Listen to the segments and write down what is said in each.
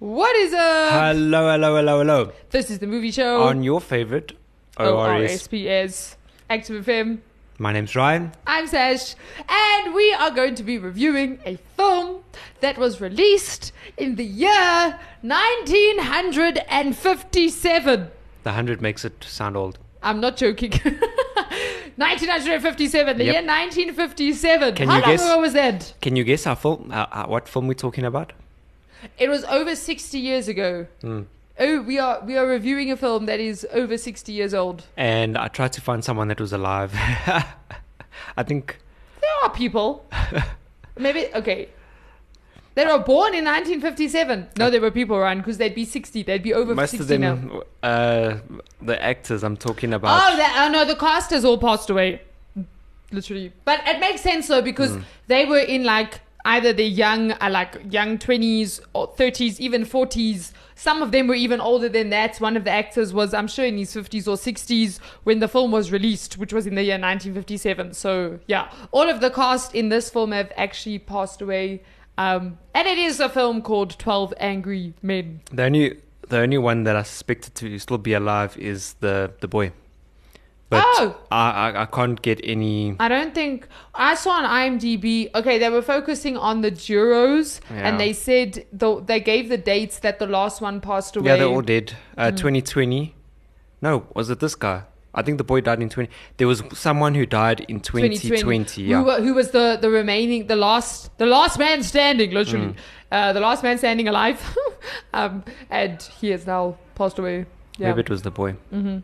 What is up? Hello, hello, hello, hello. This is the movie show. On your favorite ORS. ORSPS. Active FM. My name's Ryan. I'm Sash, and we are going to be reviewing a film that was released in the year 1957. The 100 makes it sound old. I'm not joking. 1957, the Yep. year 1957. Can How you long guess- ago was that? Can you guess our film? Uh, uh, what film we're talking about? It was over 60 years ago. Hmm. Oh, we are we are reviewing a film that is over 60 years old. And I tried to find someone that was alive. I think There are people. Maybe okay. They were born in 1957. No, there were people around because they'd be 60. They'd be over most 60 of now. them, uh, the actors I'm talking about. Oh, that, oh no, the cast has all passed away. Literally. But it makes sense though because Hmm. they were in like either the young, uh, like young 20s or 30s, even 40s. Some of them were even older than that. One of the actors was, I'm sure, in his 50s or 60s when the film was released, which was in the year 1957. So, yeah, all of the cast in this film have actually passed away. Um, and it is a film called 12 Angry Men. The only the only one that I suspected to still be alive is the the boy. But Oh! I, I I can't get any. I don't think I saw on IMDb. Okay, they were focusing on the Juros, Yeah. and they said the, they gave the dates that the last one passed away. Yeah, they're all dead. Hmm. Uh, 2020. No, was it this guy? I think the boy died in 20. There was someone who died in 2020. yeah. Who, who was the the remaining the last the last man standing? Literally, Hmm. uh, the last man standing alive, um, and he has now passed away. Yeah. Maybe it was the boy. Mm-hmm.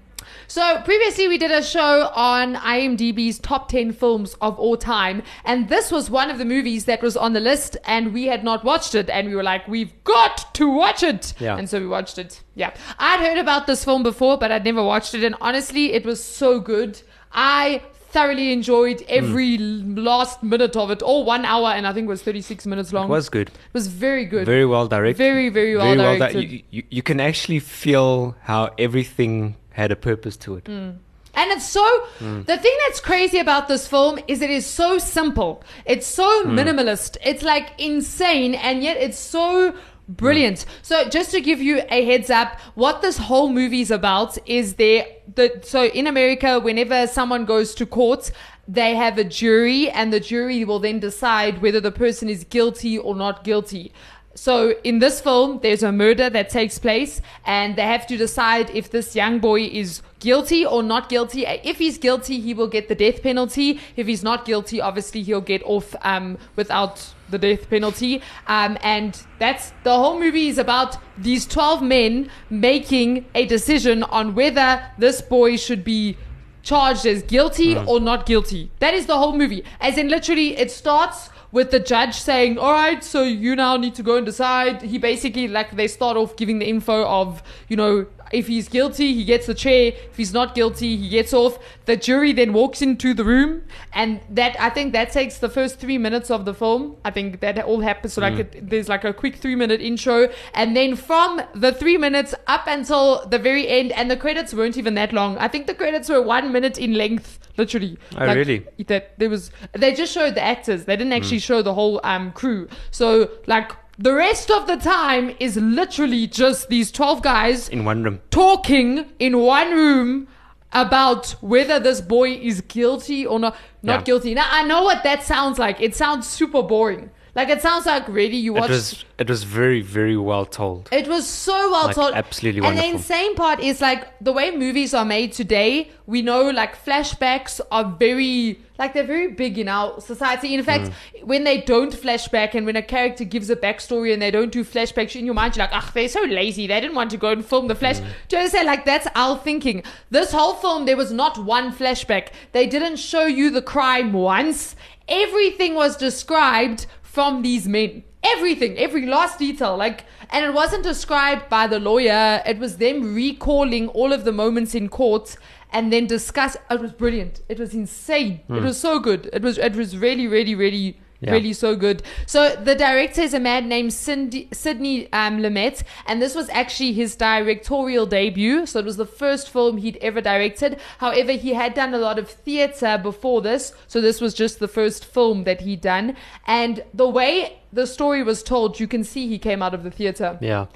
So previously we did a show on IMDb's top 10 films of all time and this was one of the movies that was on the list and we had not watched it and we were like we've got to watch it. Yeah. And so we watched it. Yeah. I'd heard about this film before but I'd never watched it and honestly it was so good. I thoroughly enjoyed mm. every Hmm. l- last minute of it. All 1 hour and I think it was 36 minutes long. It was good. It was very good. Very well directed. Very, very well di- directed. you, you, you can actually feel how everything had a purpose to it. Mm. And it's so mm. the thing that's crazy about this film is it is so simple. It's so minimalist. It's like insane and yet it's so brilliant. So just to give you a heads up, what this whole movie is about is there the so in America whenever someone goes to court they have a jury and the jury will then decide whether the person is guilty or not guilty. So in this film, there's a murder that takes place, and they have to decide if this young boy is guilty or not guilty. If he's guilty, he will get the death penalty. If he's not guilty, obviously he'll get off um, without the death penalty. Um, and that's the whole movie is about these 12 men making a decision on whether this boy should be charged as guilty or not guilty. That is the whole movie. As in, literally, it starts with the judge saying, All right, so you now need to go and decide. He basically, like, they start off giving the info of, you know, if he's guilty, he gets the chair. If he's not guilty, he gets off. The jury then walks into the room, and that I think that takes the first three minutes of the film. I think that all happens. So like, it, there's like a quick three minute intro, and then from the three minutes up until the very end, and the credits weren't even that long. I think the credits were one minute in length, literally. Oh, really? That there was. They just showed the actors. They didn't actually show the whole um crew. So like. The rest of the time is literally just these 12 guys In one room. talking in one room about whether this boy is guilty or not not Yeah. guilty. Now I know what that sounds like. It sounds super boring. Like it sounds like really you It watched was it was very very well told. it was so well Like, told. absolutely And the insane part is like the way movies are made today, we know like flashbacks are very like they're very big in our society. In fact, Mm. when they don't flashback and when a character gives a backstory and they don't do flashbacks in your mind, you're like, ah, they're so lazy. They didn't want to go and film the flash. Mm. Do you understand? Like that's our thinking. This whole film, there was not one flashback. They didn't show you the crime once. Everything was described from these men. everything, every last detail. Like, and it wasn't described by the lawyer. It was them recalling all of the moments in court and then discuss. It was brilliant. It was insane. It hmm. was so good. It was. It was really, really, really. Yeah. Really so good. So the director is a man named Cindy, Sidney um, Lumet, and this was actually his directorial debut. So it was the first film he'd ever directed. However, he had done a lot of theater before this, so this was just the first film that he'd done. And the way the story was told, you can see he came out of the theater Yeah.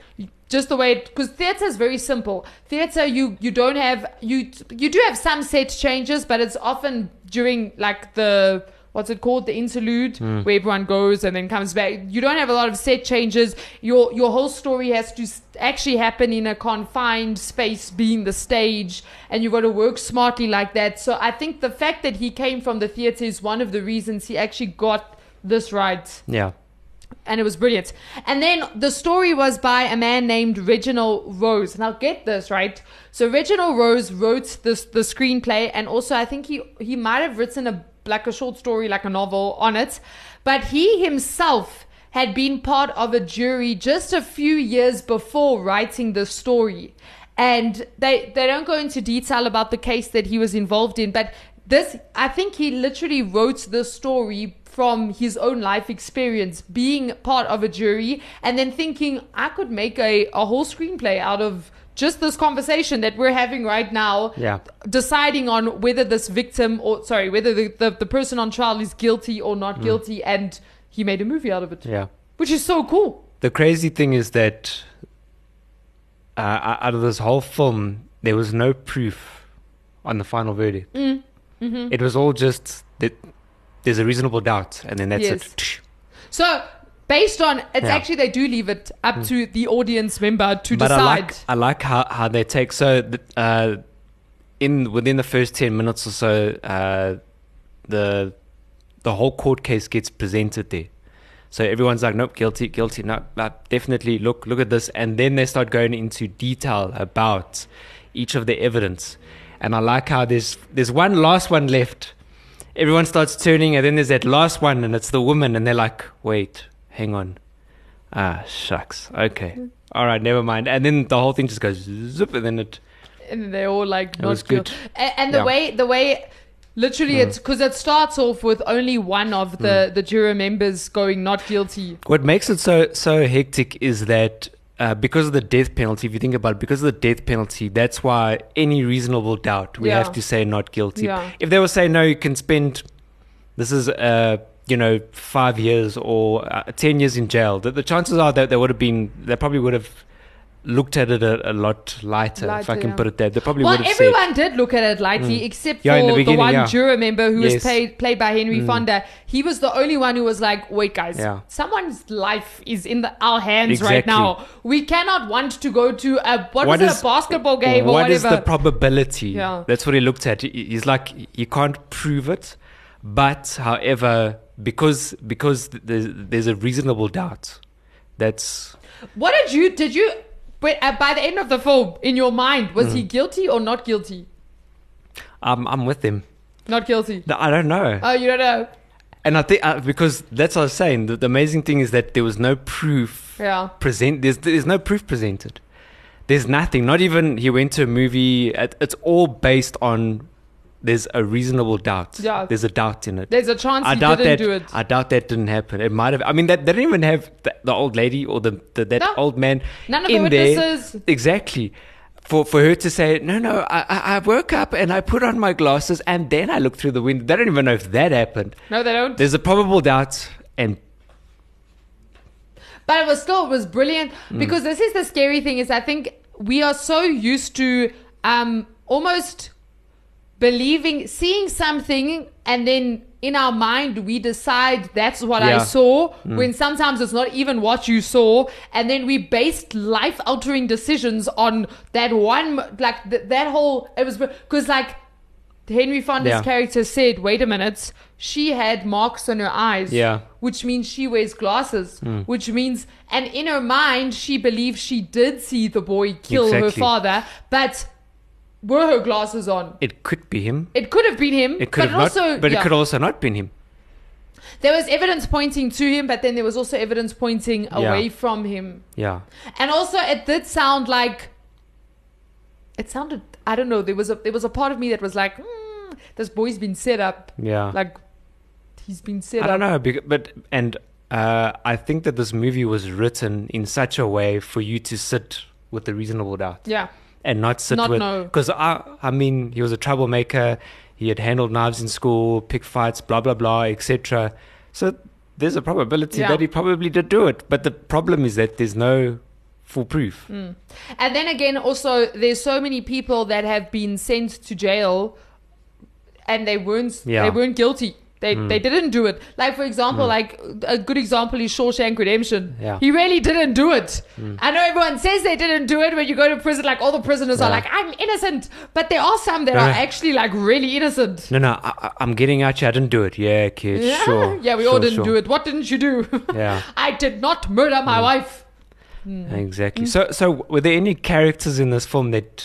just the way because theater is very simple theater you you don't have you you do have some set changes but it's often during like the what's it called the interlude hmm. where everyone goes and then comes back you don't have a lot of set changes your your whole story has to actually happen in a confined space being the stage and you've got to work smartly like that so i think the fact that he came from the theater is one of the reasons he actually got this right Yeah. and it was brilliant. And then the story was by a man named Reginald Rose. Now get this right. So Reginald Rose wrote this the screenplay, and also I think he he might have written a like a short story, like a novel on it. But he himself had been part of a jury just a few years before writing the story. And they they don't go into detail about the case that he was involved in, but this I think he literally wrote the story from his own life experience being part of a jury and then thinking I could make a, a whole screenplay out of just this conversation that we're having right now Yeah. deciding on whether this victim or sorry whether the, the, the person on trial is guilty or not guilty and he made a movie out of it Yeah. which is so cool The crazy thing is that uh, out of this whole film, there was no proof on the final verdict. Mm, mm-hmm. It was all just that there's a reasonable doubt, and then that's Yes. it. so based on it's Yeah. actually they do leave it up to the audience member to But I decide like I like how, how they take so uh, in within the first ten minutes or so, uh, the the whole court case gets presented there. So everyone's like, nope, guilty, guilty, no, no, definitely. Look, look at this, and then they start going into detail about each of the evidence. And I like how there's there's one last one left. Everyone starts turning, and then there's that last one, and it's the woman, and they're like, wait, hang on. Ah, shucks. Okay. All right, never mind. And then the whole thing just goes zip, and then it. and they're all like not was good. A- And, the Yeah. way the way literally Mm. it's because it starts off with only one of the the juror members going not guilty. What makes it so so hectic is that uh, because of the death penalty, if you think about it, because of the death penalty, that's why any reasonable doubt we Yeah. have to say not guilty. Yeah. If they were saying no, you can spend this is uh you know five years or uh, ten years in jail. The, the chances are that they would have been they probably would have looked at it a, a lot lighter, if I can yeah. put it there. They probably Well, would have said everyone did look at it lightly, except Yeah, for the the, one yeah. juror member who was Yes. Mm. played played by Henry Fonda. He was the only one who was like, "Wait, guys, someone's life is in the, our hands right now. We cannot want to go to a what, What was is- it, a basketball game or whatever." What is whatever." the probability? Yeah. That's what he looked at. He's like, you can't prove it, but however, because because there's, there's a reasonable doubt. That's What did you did you? Wait, uh, by the end of the film, in your mind, was Mm. he guilty or not guilty? I'm I'm with him. Not guilty. No, I don't know, Oh, you don't know. and I think uh, because that's what I was saying. The, the amazing thing is that there was no proof Yeah. present. There's there's no proof presented. There's nothing. Not even he went to a movie. It- It's all based on. There's a reasonable doubt. Yeah. There's a doubt in it. There's a chance I he doubt didn't that. do it. I doubt that didn't happen. It might have. I mean, that they didn't even have the, the old lady or the, the that No. old man None of the in there. witnesses. Exactly. For for her to say no, no, I, I woke up and I put on my glasses and then I looked through the window. They don't even know if that happened. No, they don't. There's a probable doubt, and But it was still it was brilliant Mm. because this is the scary thing is I think we are so used to um almost believing seeing something and then in our mind we decide that's what I Yeah. Mm. saw when sometimes it's not even what you saw and then we based life altering decisions on that one like th- that whole it was because like Henry Fonda's Yeah. character said, "Wait a minute, she had marks on her eyes, Yeah. which means she wears glasses, which means, and in her mind, she believes she did see the boy kill her father, but were her glasses on? it could be him. It could have been him, It could but have also, not, but yeah. it could also not been him. There was evidence pointing to him, but then there was also evidence pointing away from him. Yeah. And also, it did sound like it sounded. I don't know. There was a there was a part of me that was like, hmm, "This boy's been set up. Yeah. Like he's been set I up." don't know, but and uh, I think that this movie was written in such a way for you to sit with a reasonable doubt Yeah, and not sit Not with because I I mean he was a troublemaker. He had handled knives in school, pick fights, blah blah blah, etc. So there's a probability Yeah. that he probably did do it. But the problem is that there's no full proof. Mm. and then again, also there's so many people that have been sent to jail, and they weren't Yeah. they weren't guilty. They, Mm. they didn't do it. Like for example, like a good example is Shawshank Redemption. Yeah. He really didn't do it. Mm. I know everyone says they didn't do it when you go to prison. Like all the prisoners are like, I'm innocent, but there are some that No, are no. actually like really innocent. No, no, I, I'm getting at you. I didn't do it. Yeah, kid. Yeah, Sure. yeah, we sure, all didn't sure. do it. What didn't you do? Yeah. I did not murder my wife. Exactly. So, so were there any characters in this film that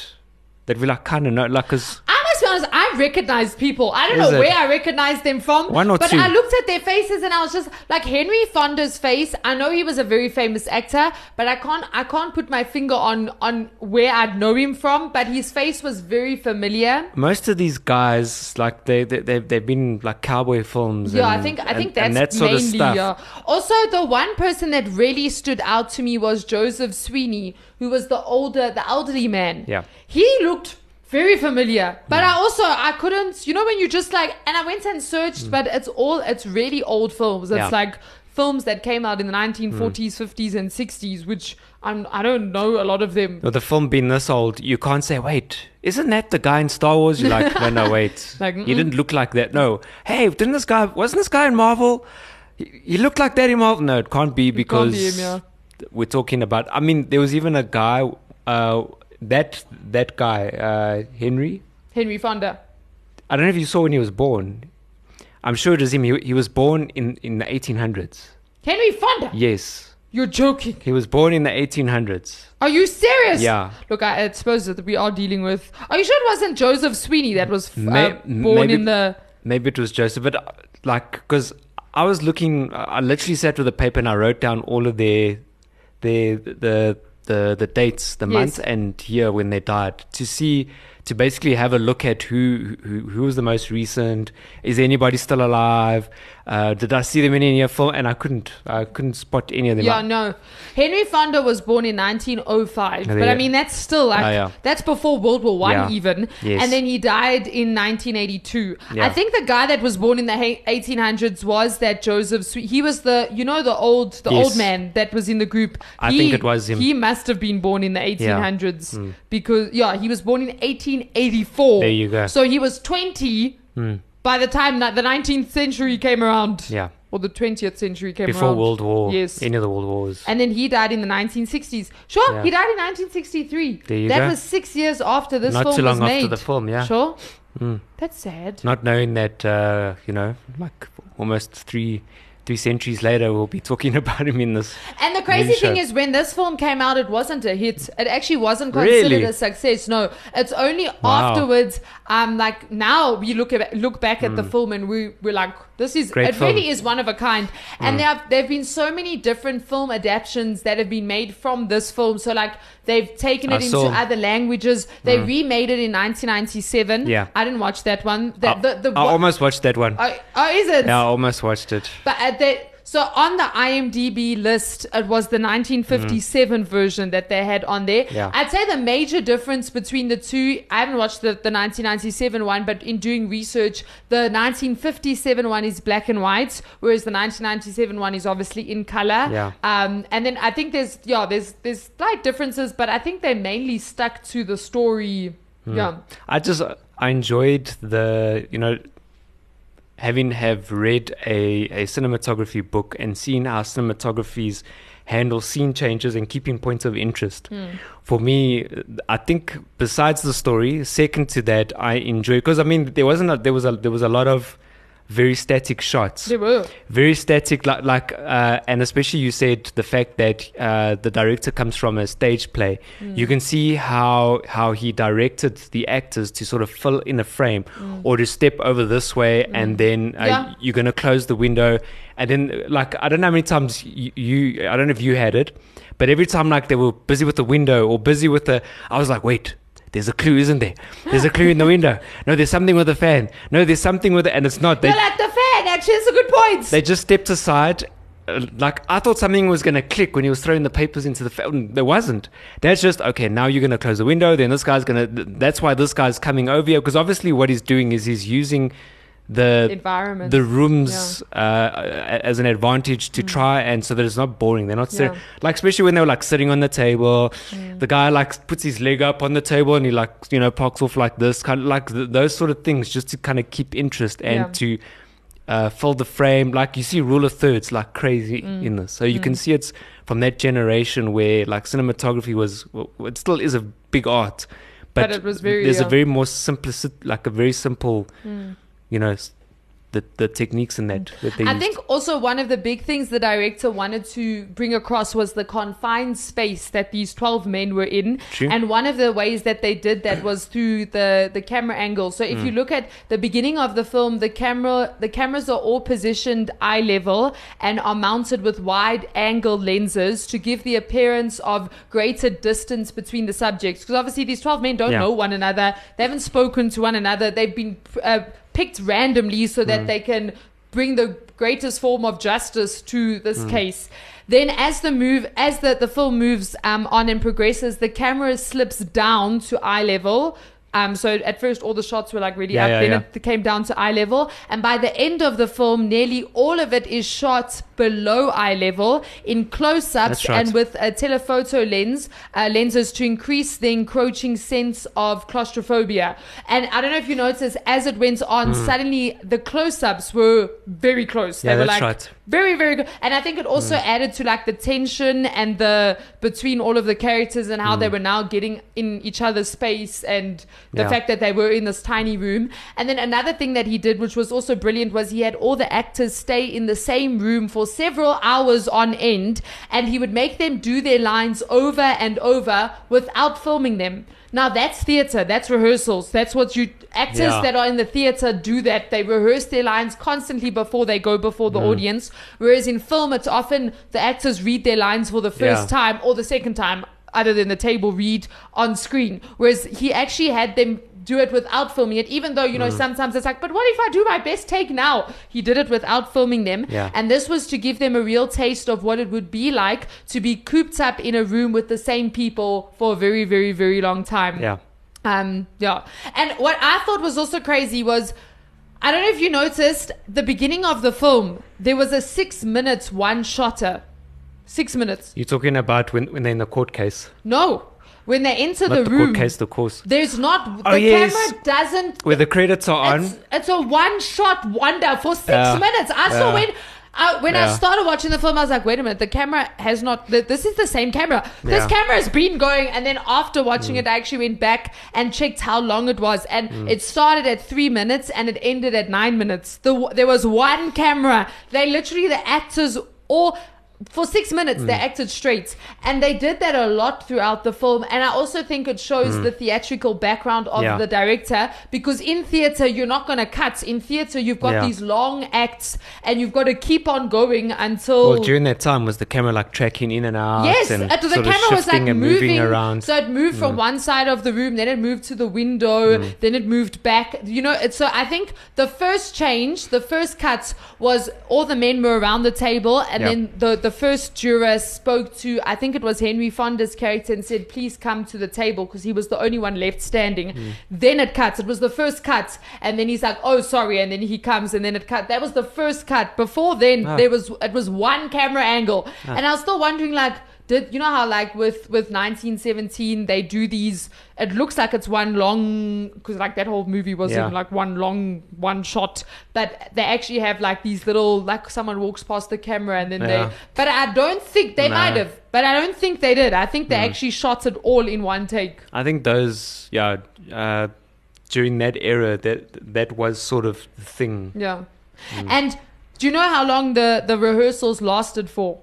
that we like kind of know? Like, cause I must be honest, I recognized people. I don't Is know it? where I recognized them from. One or but two? I looked at their faces and I was just like Henry Fonda's face. I know he was a very famous actor, but I can't I can't put my finger on on where I'd know him from. But his face was very familiar. most of these guys, like they they they've, they've been like cowboy films. Yeah, I think I and- think that's and that sort mainly. of stuff. Yeah. Also, the one person that really stood out to me was Joseph Sweeney, who was the older, the elderly man. Yeah. he looked very familiar, but I also I couldn't. You know, when you just like, and I went and searched, but it's all it's really old films. It's Yeah. like films that came out in the 1940s, 50s, and 60s, which I'm I don't know a lot of them. With the film being this old, you can't say, "Wait, isn't that the guy in Star Wars?" You're like, "No, no, wait, Like, he didn't look like that." No, hey, didn't this guy? Wasn't this guy in Marvel? He, he looked like that in Marvel. No, it can't be can't be because him, yeah. we're talking about. I mean, there was even a guy, uh, that that guy, uh, Henry. Henry Fonda. I don't know if you saw when he was born. I'm sure it was him. He, he was born in, in the 1800s. Henry Fonda. Yes. You're joking. He was born in the 1800s. Are you serious? Yeah. Look, I, I suppose that we are dealing with. Are you sure it wasn't Joseph Sweeney that was uh, May- born maybe- in the? Maybe it was Joseph, but uh, like, because I was looking, I literally sat with a paper and I wrote down all of their, their, the, the, the dates, the Yes. month and year when they died to see, to basically have a look at who, who, who was the most recent. Is anybody still alive? Uh, did I see them in any of film? And I couldn't, I couldn't spot any of them. Yeah, no. Henry Fonda was born in 1905, Yeah, but I mean that's still like Ah, yeah. that's before World War One Yeah. even, Yes. and then he died in 1982. Yeah. I think the guy that was born in the 1800s was that Joseph. Swe- he was the you know the old the Yes. old man that was in the group. I He- think it was him. He must have been born in the 1800s because yeah, he was born in 1884. Hmm. There you go. Hmm. So he was 20 by the time that the 19th century came around. Yeah. Or the 20th century came around. Before around. World War, Yes. any of the World Wars. And then he died in the 1960s. Sure, Yeah. he died in 1963. There you that go. was six years after this Not film too long was after made. the film, yeah. Sure. Mm. That's sad. Not knowing that, uh, you know, like almost three three centuries later, we'll be talking about him in this. And the crazy thing is, when this film came out, it wasn't a hit. It actually wasn't considered Really? a success. No, it's only Wow. afterwards. Um, like now we look at look back at the film and we we're like, this is. Great it. Really is one of a kind. And mm. there have there've been so many different film adaptations that have been made from this film. So like they've taken I it into saw. Other languages. They mm. remade it in 1997. Yeah. I didn't watch that one. The, I, the, the, I almost watched that one. oh, oh, is it? yeah, I almost watched it. But uh, at the so on the IMDb list, it was the 1957 version that they had on there. Yeah. I'd say the major difference between the two, I haven't watched the, the 1997 one, but in doing research, the 1957 one is black and white, whereas the 1997 one is obviously in color. Yeah. Um, and then I think there's yeah, there's there's slight differences, but I think they mainly stuck to the story. Hmm. Yeah. I just I enjoyed the you know having have read a, a cinematography book and seen how cinematographies handle scene changes and keeping points of interest. Hmm. For me, I think besides the story, second to that, I enjoy because I mean there wasn't a, there was a there was a lot of very static shots They were. very static like like uh, and especially you said the fact that uh, the director comes from a stage play Mm. you can see how how he directed the actors to sort of fill in a frame or to step over this way and then uh, Mm. Yeah. you're going to close the window and then like i don't know how many times you, you i don't know if you had it but every time like they were busy with the window or busy with the i was like wait there's a clue, isn't there? There's a clue in the window. No, there's something with the fan. No, there's something with it, and it's not. They, Well, at the fan, actually, it's a good point. they just stepped aside. uh, Like I thought something was gonna click when he was throwing the papers into the fountain. There wasn't. That's just okay. Now you're gonna close the window. Then this guy's gonna. th- That's why this guy's coming over here because obviously what he's doing is he's using the Environment. the rooms uh, as an advantage to try and so that it's not boring. They're not Mm. Yeah. like especially when they were like sitting on the table. The guy like puts his leg up on the table and he like you know parks off like this kind of like th- those sort of things just to kind of keep interest and Yeah. to uh, fill the frame. Like you see rule of thirds like crazy Mm. in this, so you can see it's from that generation where like cinematography was well, it still is a big art, but, But it was very, there's a uh, very more simplicit like a very simple Mm. You know the the techniques in that that they I used. think also one of the big things the director wanted to bring across was the confined space that these 12 men were in. True. And one of the ways that they did that was through the, the camera angle. So if you Mm. look at the beginning of the film, the camera the cameras are all positioned eye level and are mounted with wide angle lenses to give the appearance of greater distance between the subjects. Because obviously these 12 men don't Yeah. know one another. They haven't spoken to one another. They've been uh, picked randomly so that they can bring the greatest form of justice to this case. Then, as the move, as the, the film moves um, on and progresses, the camera slips down to eye level. Um, so at first, all the shots were like really Yeah, up. yeah, then yeah. it came down to eye level, and by the end of the film, nearly all of it is shot below eye level in close-ups right. and with a telephoto lens uh, lenses to increase the encroaching sense of claustrophobia. And I don't know if you noticed, as it went on, suddenly the close-ups were very close. Hmm. Yeah, they were that's like right. very, very good. And I think it also added to like the tension and the between all of the characters and how they were now getting in each other's space and the Yeah. fact that they were in this tiny room. And then another thing that he did, which was also brilliant, was he had all the actors stay in the same room for several hours on end, and he would make them do their lines over and over without filming them. Now that's theater, that's rehearsals, that's what you actors Yeah. that are in the theater do that. They rehearse their lines constantly before they go before Mm. the audience. Whereas in film, it's often the actors read their lines for the first Yeah. time or the second time, other than the table read on screen. Whereas he actually had them do it without filming it, even though, you Mm. know, sometimes it's like, but what if I do my best take now? He did it without filming them. Yeah. And this was to give them a real taste of what it would be like to be cooped up in a room with the same people for a very, very, very long time. yeah Um, yeah. And what I thought was also crazy was I don't know if you noticed the beginning of the film, there was a six minutes one shotter. Six minutes. you're talking about when when they're in the court case No. When they enter not the, the, room, court case the course there's not the Oh, yes. camera doesn't where the credits are on it's, it's a one shot wonder for six Yeah. minutes. I saw when uh, when I started watching the film, I was like, wait a minute, the camera has not. th- This is the same camera. This Yeah. Mm. camera has been going, and then after watching it, I actually went back and checked how long it was, and it started at three minutes and it ended at nine minutes. The, there was one camera. They literally the actors all. For six minutes, Mm. they acted straight, and they did that a lot throughout the film. And I also think it shows the theatrical background of Mm. Yeah. the director because in theater you're not going to cut in theater you've got Yeah. these long acts and you've got to keep on going until well during that time was the camera like tracking in and out yes and uh, the camera was like moving, moving around Mm. so it moved from one side of the room then it moved to the window then it moved back you know it's so i think the first change the first cut was all the men were around the table and Yep. then the the first juror spoke to i think it was henry fonda's character and said please come to the table because he was the only one left standing. Mm. then it cuts. It was the first cut and then he's like oh sorry and then he comes and then it cut. That was the first cut. Before then Ah. there was it was one camera angle. And i was still wondering like did you know how like with with 1917 they do these it looks like it's one long because like that whole movie was Yeah. in like one long one shot but they actually have like these little like someone walks past the camera and then Yeah. they but i don't think they might have but i don't think they did i think they actually shot it all in one take I think those, yeah, uh, during that era, that that was sort of the thing. yeah Hmm. And do you know how long the, the rehearsals lasted for?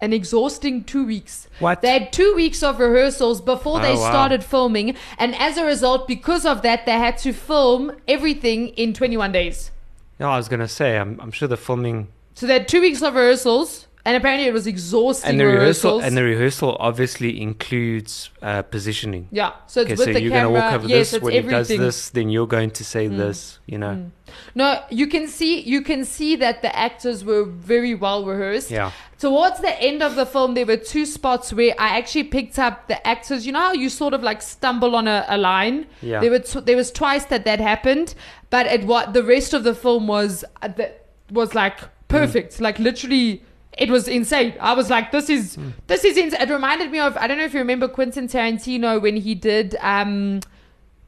An exhausting two weeks. What? They had two weeks of rehearsals before they Oh, wow. started filming, and as a result, because of that, they had to film everything in 21 days. Yeah, I was gonna say. I'm, I'm sure the filming So they had two weeks of rehearsals, and apparently it was exhausting and the rehearsal rehearsals. and the rehearsal obviously includes uh, positioning. yeah, so it's Okay, with so the you're camera. gonna walk over yes, this it's when he everything. does this, then you're going to say this. You know. No, you can see you can see that the actors were very well rehearsed. Yeah. Towards the end of the film, there were two spots where I actually picked up the actors. You know how you sort of like stumble on a, a line. Yeah. There were t- there was twice that that happened, but it what the rest of the film was uh, the, was like perfect. Like literally. It was insane. I was like, "This is this is insane." It reminded me of I don't know if you remember Quentin Tarantino when he did um,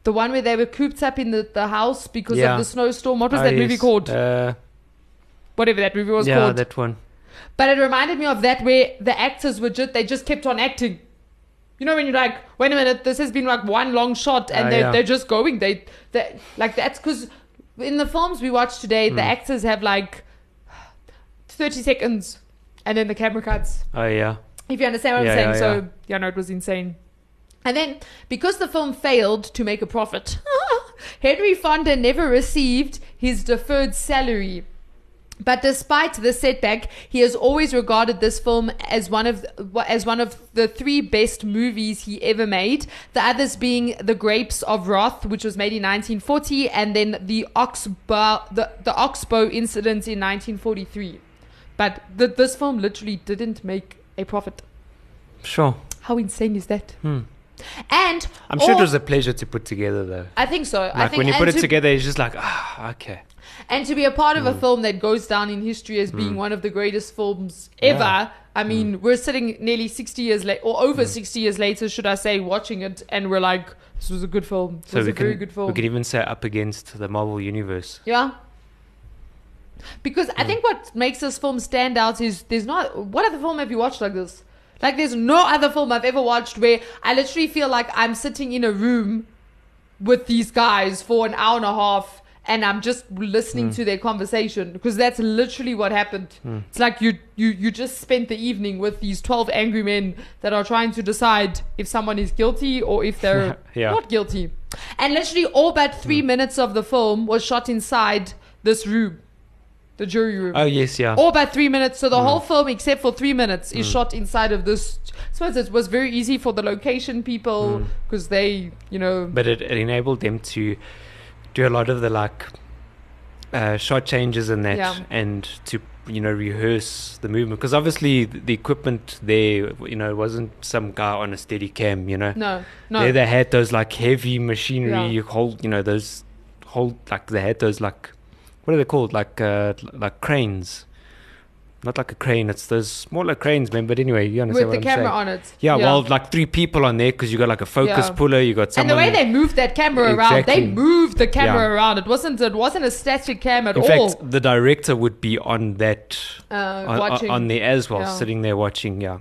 the one where they were cooped up in the, the house because Yeah. of the snowstorm. What was Oh, that movie called? Uh, Whatever that movie was yeah, called. that one. But it reminded me of that where the actors were just they just kept on acting. You know when you're like, wait a minute, this has been like one long shot, and Ah, they're yeah. they're just going. They they like that's because in the films we watch today, Hmm. the actors have like thirty seconds, and then the camera cuts. Oh yeah. If you understand what Yeah, I'm saying. yeah, so yeah. yeah, no, it was insane. And then because the film failed to make a profit, Henry Fonda never received his deferred salary. But despite the setback, he has always regarded this film as one of as one of the three best movies he ever made. The others being The Grapes of Wrath, which was made in 1940, and then the Oxbow the, the Oxbow incident in 1943. But th- this film literally didn't make a profit. Sure. How insane is that? Hmm. And I'm sure it was a pleasure to put together though. I think so. I Like think when you and put it to- together, it's just like ah, okay. And to be a part Hmm. of a film that goes down in history as being one of the greatest films ever, Yeah. I mean, Hmm. we're sitting nearly 60 years late, or over 60 years later, should I say, watching it, and we're like, this was a good film. This So was we a very can good film. we could even say up against the Marvel universe. yeah. Because Hmm. I think what makes this film stand out is there's not. What other film have you watched like this? Like, there's no other film I've ever watched where I literally feel like I'm sitting in a room with these guys for an hour and a half and I'm just listening hmm. to their conversation because that's literally what happened. Hmm. It's like you you you just spent the evening with these 12 angry men that are trying to decide if someone is guilty or if they're Yeah. not guilty. And literally all but 3 hmm. minutes of the film was shot inside this room. The jury room. Oh yes, yeah. All about three minutes. So the mm. whole film, except for three minutes, is mm. shot inside of this. I suppose it was very easy for the location people mm. because they, you know, but it, it enabled them to do a lot of the like uh, shot changes and that, Yeah. and to you know rehearse the movement because obviously the, the equipment there, you know, wasn't some guy on a steady cam, you know. no, no. There they had those like heavy machinery, Yeah. you hold, you know, those hold like they had those like what are they called? Like uh, like cranes. Not like a crane, it's those smaller cranes, man. But anyway, you understand with the what I'm camera saying. on it. Yeah, well, like three people on there because you got like a focus Yeah. puller, you got something. and the way they moved that camera around, they moved the camera Yeah. around. It wasn't it wasn't a static cam at in all. fact, the director would be on that uh, on, watching. on there as well, Yeah. sitting there watching. Yeah,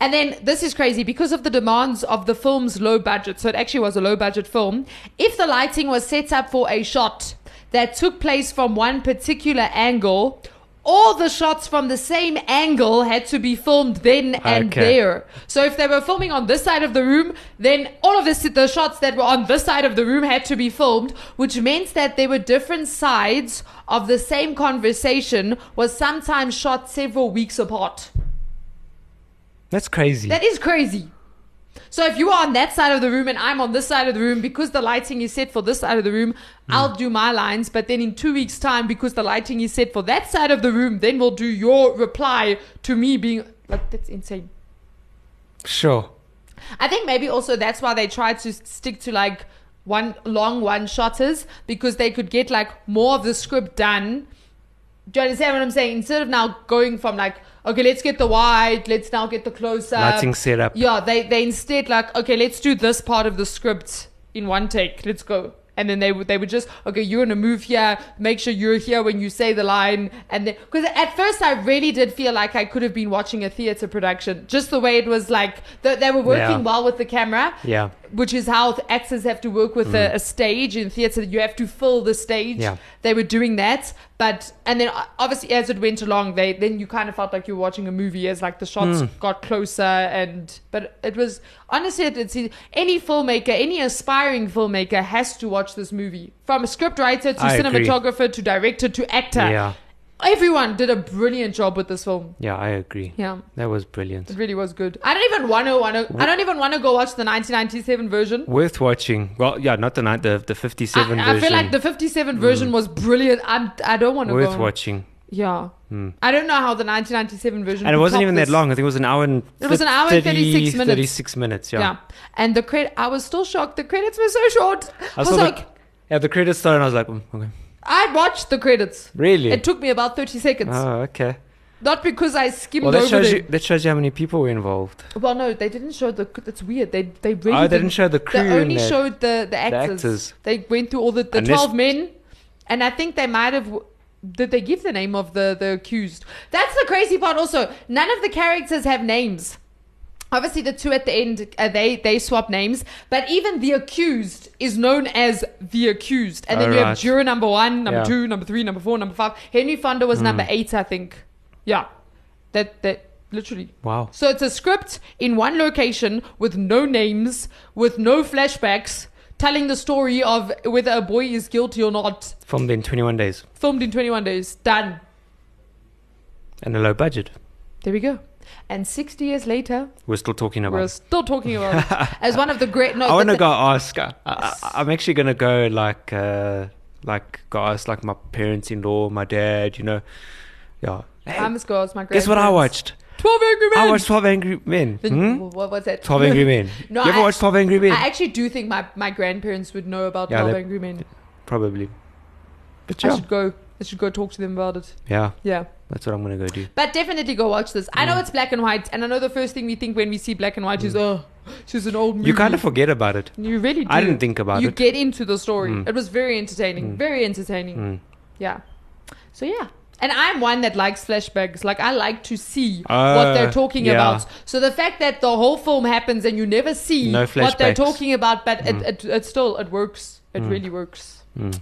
And then this is crazy because of the demands of the film's low budget. So it actually was a low budget film. If the lighting was set up for a shot that took place from one particular angle, all the shots from the same angle had to be filmed then and ah, Okay. there. So if they were filming on this side of the room, then all of the, the shots that were on this side of the room had to be filmed, which meant that there were different sides of the same conversation was sometimes shot several weeks apart. that's crazy. That is crazy. So if you are on that side of the room and I'm on this side of the room, because the lighting is set for this side of the room, hmm. I'll do my lines. But then in two weeks' time, because the lighting is set for that side of the room, then we'll do your reply to me being like, that's insane. sure. I think maybe also that's why they tried to stick to like one long one shotters because they could get like more of the script done. Do you understand what I'm saying? Instead of now going from like, okay, let's get the wide, let's now get the close up. Lighting setup. Yeah, they they instead like, okay, let's do this part of the script in one take. Let's go. And then they would they would just okay, you're gonna move here. Make sure you're here when you say the line. And then because at first I really did feel like I could have been watching a theater production, just the way it was like the, they were working Yeah. well with the camera. Yeah. Which is how the actors have to work with a, a stage in theater. You have to fill the stage. Yeah. They were doing that, but and then uh, obviously as it went along, they then you kind of felt like you were watching a movie as like the shots got closer and but it was honestly it's any filmmaker, any aspiring filmmaker has to watch this movie from a script writer to I agree. cinematographer to director to actor. Yeah. Everyone did a brilliant job with this film. Yeah, I agree. Yeah. That was brilliant. It really was good. I don't even want to want to. I don't even want to go watch the 1997 version. Worth watching. Well, yeah, not the night, the the 57 I, version. I feel like the 57 version was brilliant. I'm. I don't want to worth go. watching. Yeah. I don't know how the 1997 version. And it wasn't even this. that long. I think it was an hour and It was an hour and 36 minutes. 36 minutes, yeah. Yeah. And the credit. I was still shocked. The credits were so short. I was like, the, yeah, the credits started and I was like, mm, okay. I watched the credits. Really? It took me about 30 seconds. oh, okay. Not because I skimmed Well, that over shows them. you that shows you how many people were involved. Well, no, they didn't show the. That's weird. They they really Oh, they didn't show the crew They only that. showed the the actors. the actors. They went through all the the Unless- twelve men, and I think they might have. Did they give the name of the the accused? That's the crazy part. Also, none of the characters have names. Obviously, the two at the end uh, they they swap names, but even the accused is known as the accused, and then you have Alright. juror number one, number Yeah. two, number three, number four, number five. Henry Fonda was number eight, I think. Yeah, that that literally. Wow. So it's a script in one location with no names, with no flashbacks, telling the story of whether a boy is guilty or not. Filmed in 21 days Filmed in 21 days. Done. and a low budget. There we go. And 60 years later, We're still talking about. we're still talking about it as one of the great. No, I want to go ask. I, I'm actually gonna go like, uh, like go ask like my parents-in-law, my dad. You know, yeah. Hey, I must go ask my guess what I watched? 12 Angry Men. I watched 12 Angry Men. The- Hmm? What was that? 12 Angry Men. No, you ever I- watched 12 Angry Men? I actually do think my, my grandparents would know about Yeah, 12 Angry Men. Probably. But yeah. I should go. I should go talk to them about it. yeah, Yeah. That's what I'm gonna go do. But definitely go watch this. I know Mm. it's black and white, and I know the first thing we think when we see black and white is, oh, she's an old movie. You kind of forget about it. You really do. I didn't think about you it. You get into the story. Mm. It was very entertaining. Very entertaining. Mm. Yeah. So, yeah. And I'm one that likes flashbacks. Like, I like to see Uh, what they're talking yeah. about. So, the fact that the whole film happens and you never see No what they're talking about, but Mm. it, it, it still, it works. It Mm. really works. Mm.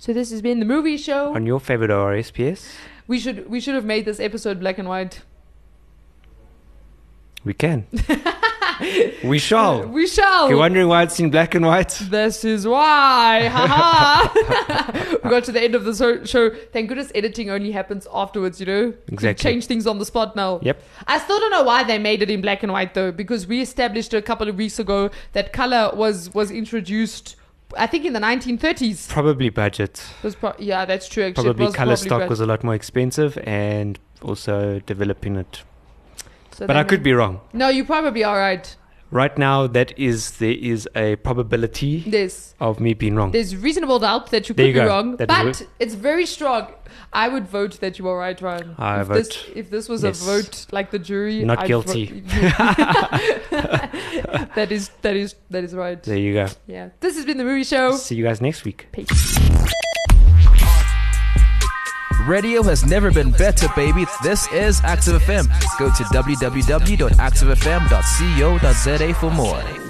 So, this has been the movie show. On your favorite RSPS, We should we should have made this episode black and white. we can. we shall. Uh, we shall. You're wondering why it's in black and white, This is why. We got to the end of the show. Thank goodness editing only happens afterwards, you know? You Exactly. Change things on the spot now. Yep. I still don't know why they made it in black and white though, because we established a couple of weeks ago that color was was introduced I think in the 1930s. probably budget. Pro- yeah, that's true. Actually, Probably color stock bad. was a lot more expensive, and also developing it. So But I could be wrong. No, you probably are right. Right now, that is there is a probability There's of me being wrong. there's reasonable doubt that you could you be go. wrong, That but it's very strong. I would vote that you are right, Ryan. I if vote This, if this was yes. a vote like the jury, Not I'd guilty. vote- that is that is that is right. There you go. Yeah. This has been the movie show. See you guys next week. Peace. Radio has never been better, baby. This is Active FM. Go to www.activefm.co.za for more.